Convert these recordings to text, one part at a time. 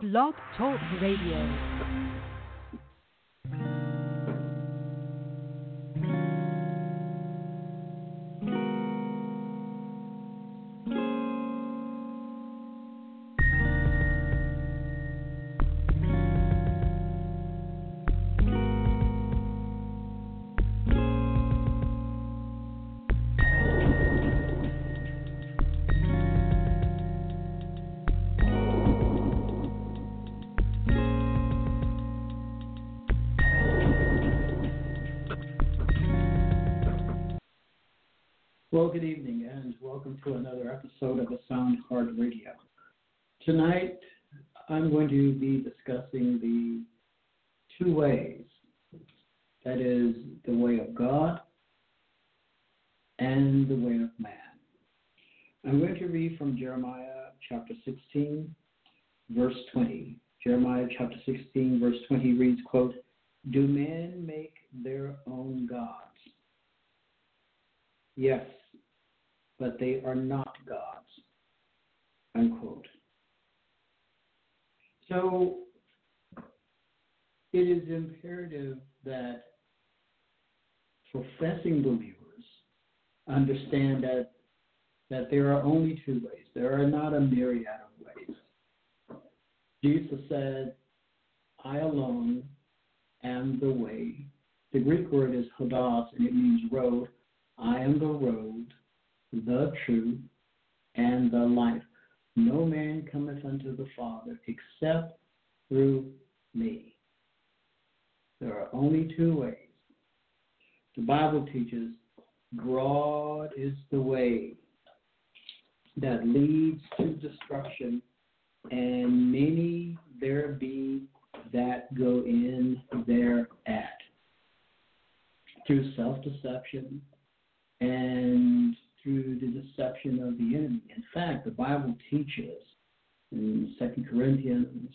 Blog Talk Radio. Well, good evening, and welcome to another episode of the Sound Heart Radio. Tonight, I'm going to be discussing the two ways that is, the way of God and the way of man. I'm going to read from Jeremiah chapter 16, verse 20. Jeremiah chapter 16, verse 20 reads, quote, Do men make their own gods? Yes, but they are not gods. Unquote. So it is imperative that professing believers understand that that there are only two ways. There are not a myriad of ways. Jesus said, I alone am the way. The Greek word is hodos, and it means road. I am the road, the truth, and the life. No man cometh unto the Father except through me. There are only two ways. The Bible teaches broad is the way that leads to destruction, and many there be that go in thereat through self deception and through the deception of the enemy. In fact, the Bible teaches in 2 Corinthians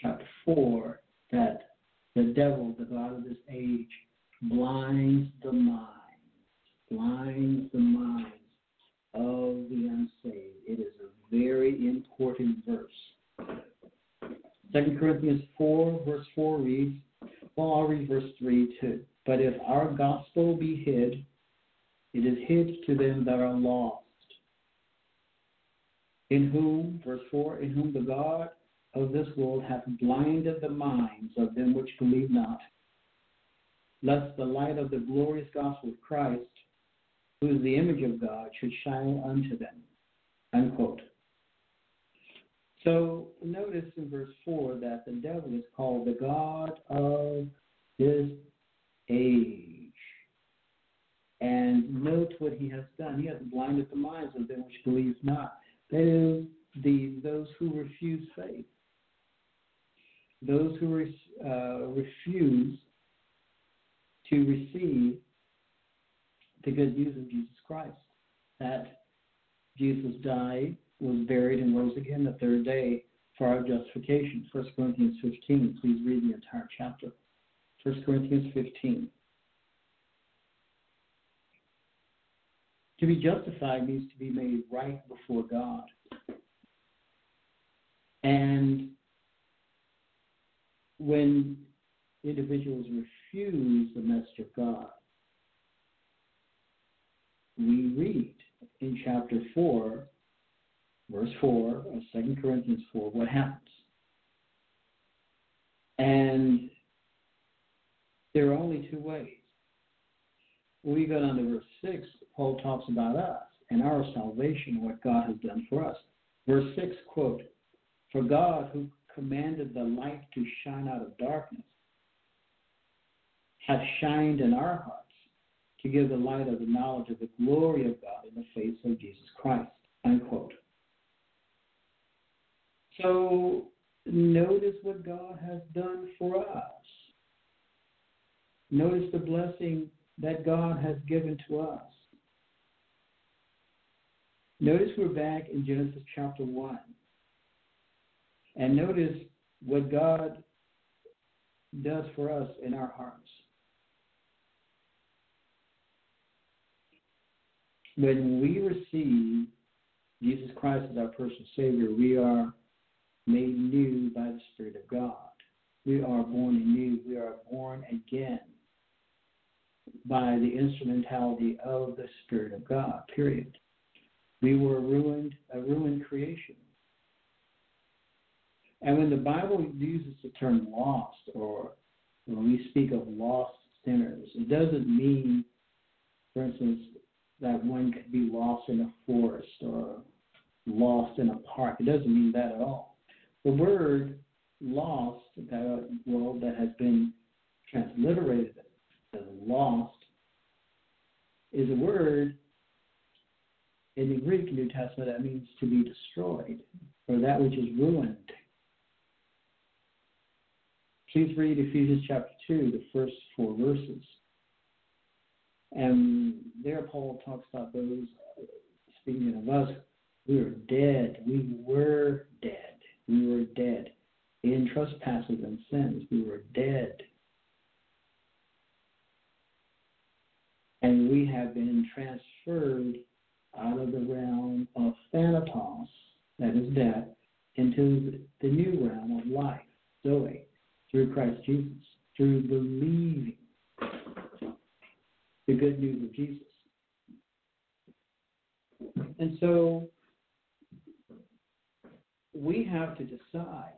chapter 4 that the devil, the God of this age, blinds the mind, blinds the minds of the unsaved. It is a very important verse. 2 Corinthians 4, verse 4 reads, well, I'll read verse 3 too. But if our gospel be hid, it is hid to them that are lost. In whom, verse 4, in whom the God of this world hath blinded the minds of them which believe not, lest the light of the glorious gospel of Christ, who is the image of God, should shine unto them. Unquote. So notice in verse 4 that the devil is called the God of this age. And note what he has done. He has blinded the minds of them which believe not. That is, the, those who refuse faith. Those who uh, refuse to receive the good news of Jesus Christ. That Jesus died, was buried, and rose again the third day for our justification. 1 Corinthians 15. Please read the entire chapter. 1 Corinthians 15. To be justified means to be made right before God. And when individuals refuse the message of God, we read in chapter 4, verse 4 of 2 Corinthians 4, what happens. And there are only two ways. We go down to verse 6, Paul talks about us and our salvation, what God has done for us. Verse 6, quote, For God, who commanded the light to shine out of darkness, hath shined in our hearts to give the light of the knowledge of the glory of God in the face of Jesus Christ. Unquote. So notice what God has done for us. Notice the blessing that God has given to us. Notice we're back in Genesis chapter 1. And notice what God does for us in our hearts. When we receive Jesus Christ as our personal Savior, we are made new by the Spirit of God. We are born anew. We are born again by the instrumentality of the Spirit of God, period. We were ruined, a ruined creation. And when the Bible uses the term lost, or when we speak of lost sinners, it doesn't mean, for instance, that one could be lost in a forest or lost in a park. It doesn't mean that at all. The word lost, that, well, that has been transliterated as lost, is a word in the Greek New Testament that means to be destroyed, or that which is ruined. Please read Ephesians chapter 2, the first four verses. And there Paul talks about those, speaking of us, we were dead. We were dead. We were dead. In trespasses and sins, we were dead. And we have been transferred out of the realm of thanatos, that is death, into the new realm of life, Zoe, through Christ Jesus, through believing the good news of Jesus. And so we have to decide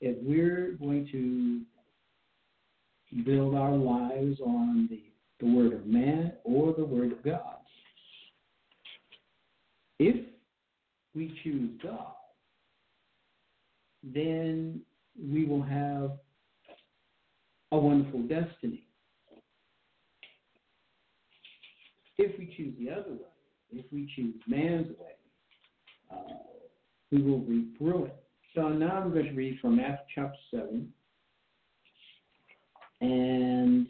if we're going to build our lives on the, the Word of man or the Word of God. If we choose God, then we will have a wonderful destiny. If we choose the other way, if we choose man's way, uh, we will reap ruin. So now I'm going to read from Matthew chapter 7. And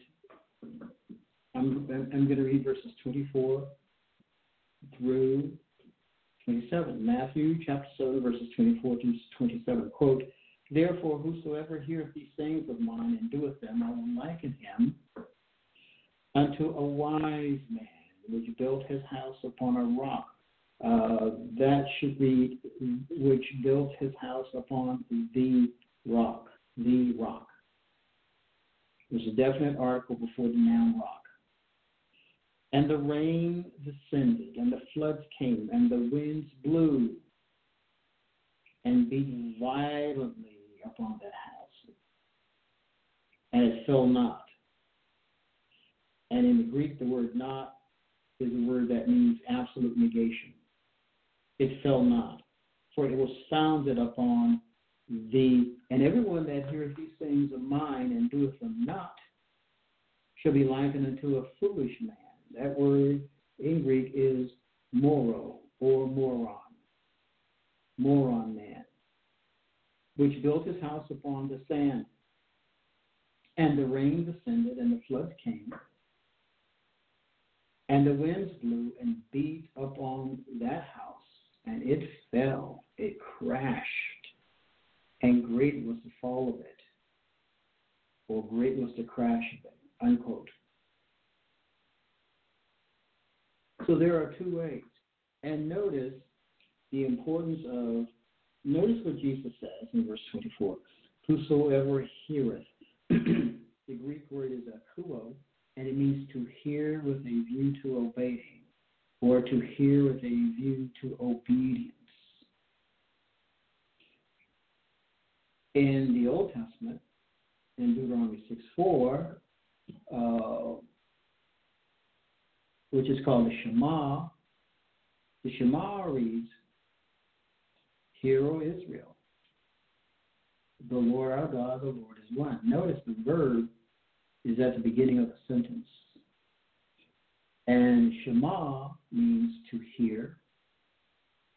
I'm, I'm going to read verses 24 through 27. Matthew chapter 7, verses 24 to 27. Quote, Therefore, whosoever heareth these things of mine and doeth them, I will liken him unto a wise man which built his house upon a rock. Uh, that should be which built his house upon the rock. The rock. There's a definite article before the noun rock. And the rain descended, and the floods came, and the winds blew and beat violently upon that house. And it fell not. And in the Greek, the word not is a word that means absolute negation. It fell not, for it was founded upon the, and everyone that heareth these things of mine and doeth them not shall be likened unto a foolish man. That word in Greek is moro or moron. Moron man, which built his house upon the sand. And the rain descended, and the floods came, and the winds blew and beat upon that house, and it fell, it crashed, and great was the fall of it, or great was the crash of it. Unquote. So there are two ways. And notice the importance of, notice what Jesus says in verse 24 Whosoever heareth, the Greek word is akuo, and it means to hear with a view to obeying, or to hear with a view to obedience. In the Old Testament, in Deuteronomy 6 4, uh, which is called the Shema, the Shema reads, Hear, O Israel, the Lord our God, the Lord is one. Notice the verb is at the beginning of the sentence. And Shema means to hear.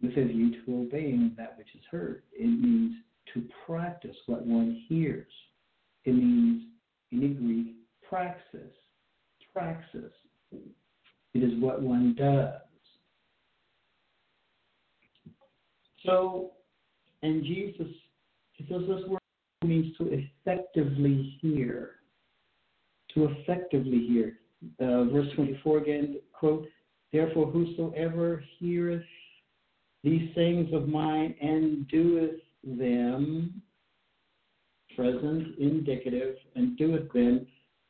with a view to obeying that which is heard. It means to practice what one hears. It means, in the Greek, praxis. Praxis. It is what one does. So, and Jesus, because this word means to effectively hear. To effectively hear. Uh, verse 24 again, quote, Therefore, whosoever heareth these sayings of mine and doeth them, present, indicative, and doeth them,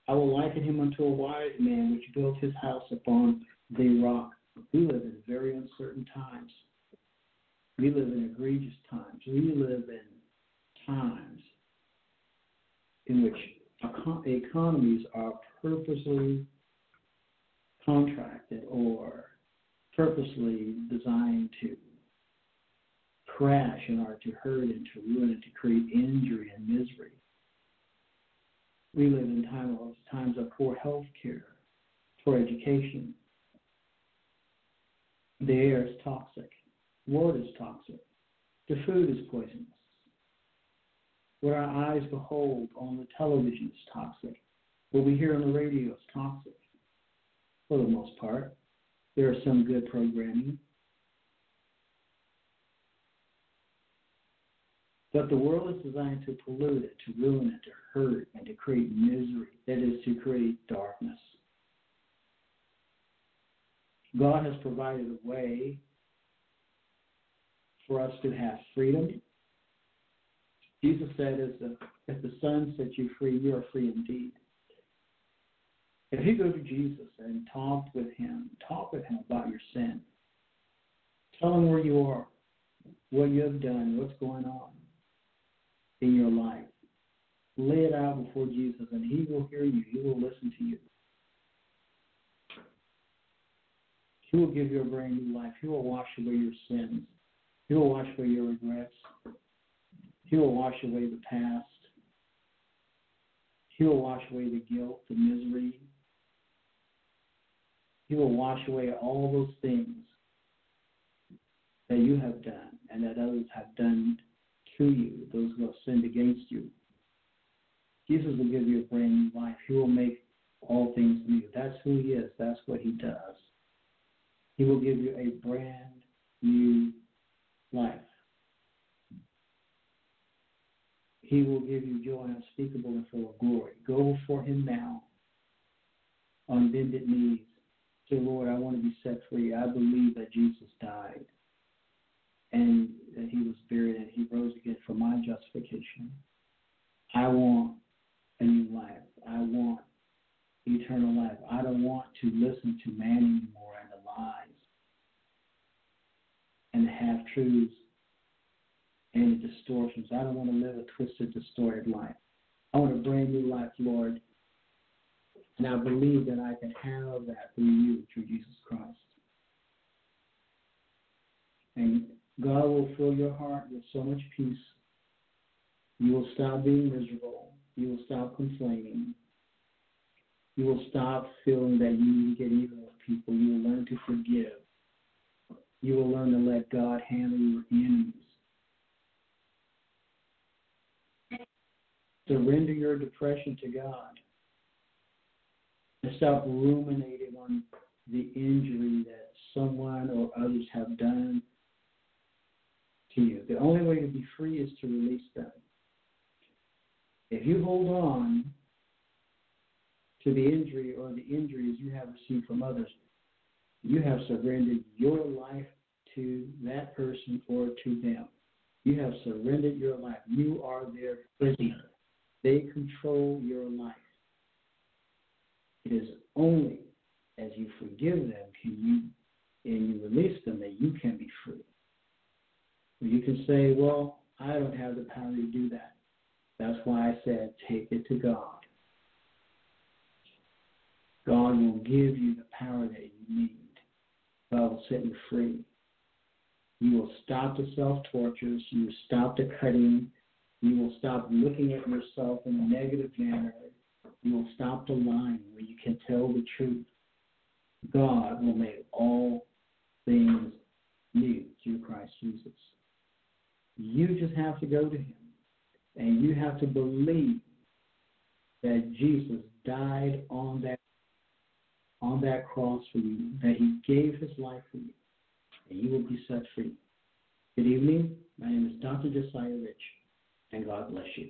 I will liken him unto a wise man which built his house upon the rock. We live in very uncertain times. We live in egregious times. We live in times in which economies are purposely contracted or purposely designed to crash and are to hurt and to ruin and to create injury and misery. We live in time of, times of poor health care, poor education. The air is toxic. Water is toxic. The food is poisonous. What our eyes behold on the television is toxic. What we hear on the radio is toxic, for the most part. There is some good programming. But the world is designed to pollute it, to ruin it, to hurt, and to create misery. That is, to create darkness. God has provided a way for us to have freedom. Jesus said, "If the, if the Son sets you free, you are free indeed." If you go to Jesus and talk with him, talk with him about your sin. Tell him where you are, what you have done, what's going on in your life. Lay it out before Jesus, and he will hear you. He will listen to you. He will give you a brand new life. He will wash away your sins. He will wash away your regrets. He will wash away the past. He will wash away the guilt, the misery, he will wash away all those things that you have done and that others have done to you, those who have sinned against you. Jesus will give you a brand new life. He will make all things new. That's who He is. That's what He does. He will give you a brand new life. He will give you joy unspeakable and full of glory. Go for Him now on bended knees say, Lord, I want to be set free. I believe that Jesus died and that he was buried and he rose again for my justification. I want a new life. I want eternal life. I don't want to listen to man anymore and the lies and the half truths and the distortions. I don't want to live a twisted, distorted life. I want a brand new life, Lord. And I believe that I can have that through you, through Jesus Christ. And God will fill your heart with so much peace. You will stop being miserable. You will stop complaining. You will stop feeling that you need to get even with people. You will learn to forgive. You will learn to let God handle your enemies. Surrender your depression to God and stop ruminating on the injury that someone or others have done to you. The only way to be free is to release them. If you hold on to the injury or the injuries you have received from others, you have surrendered your life to that person or to them. You have surrendered your life. You are their prisoner. They control your life. It is only as you forgive them can you and you release them that you can be free. You can say, Well, I don't have the power to do that. That's why I said take it to God. God will give you the power that you need. God will set you free. You will stop the self tortures. You will stop the cutting. You will stop looking at yourself in a negative manner you will stop the lying where you can tell the truth. God will make all things new through Christ Jesus. You just have to go to him and you have to believe that Jesus died on that on that cross for you, that he gave his life for you, and you will be set free. Good evening. My name is Dr. Josiah Rich, and God bless you.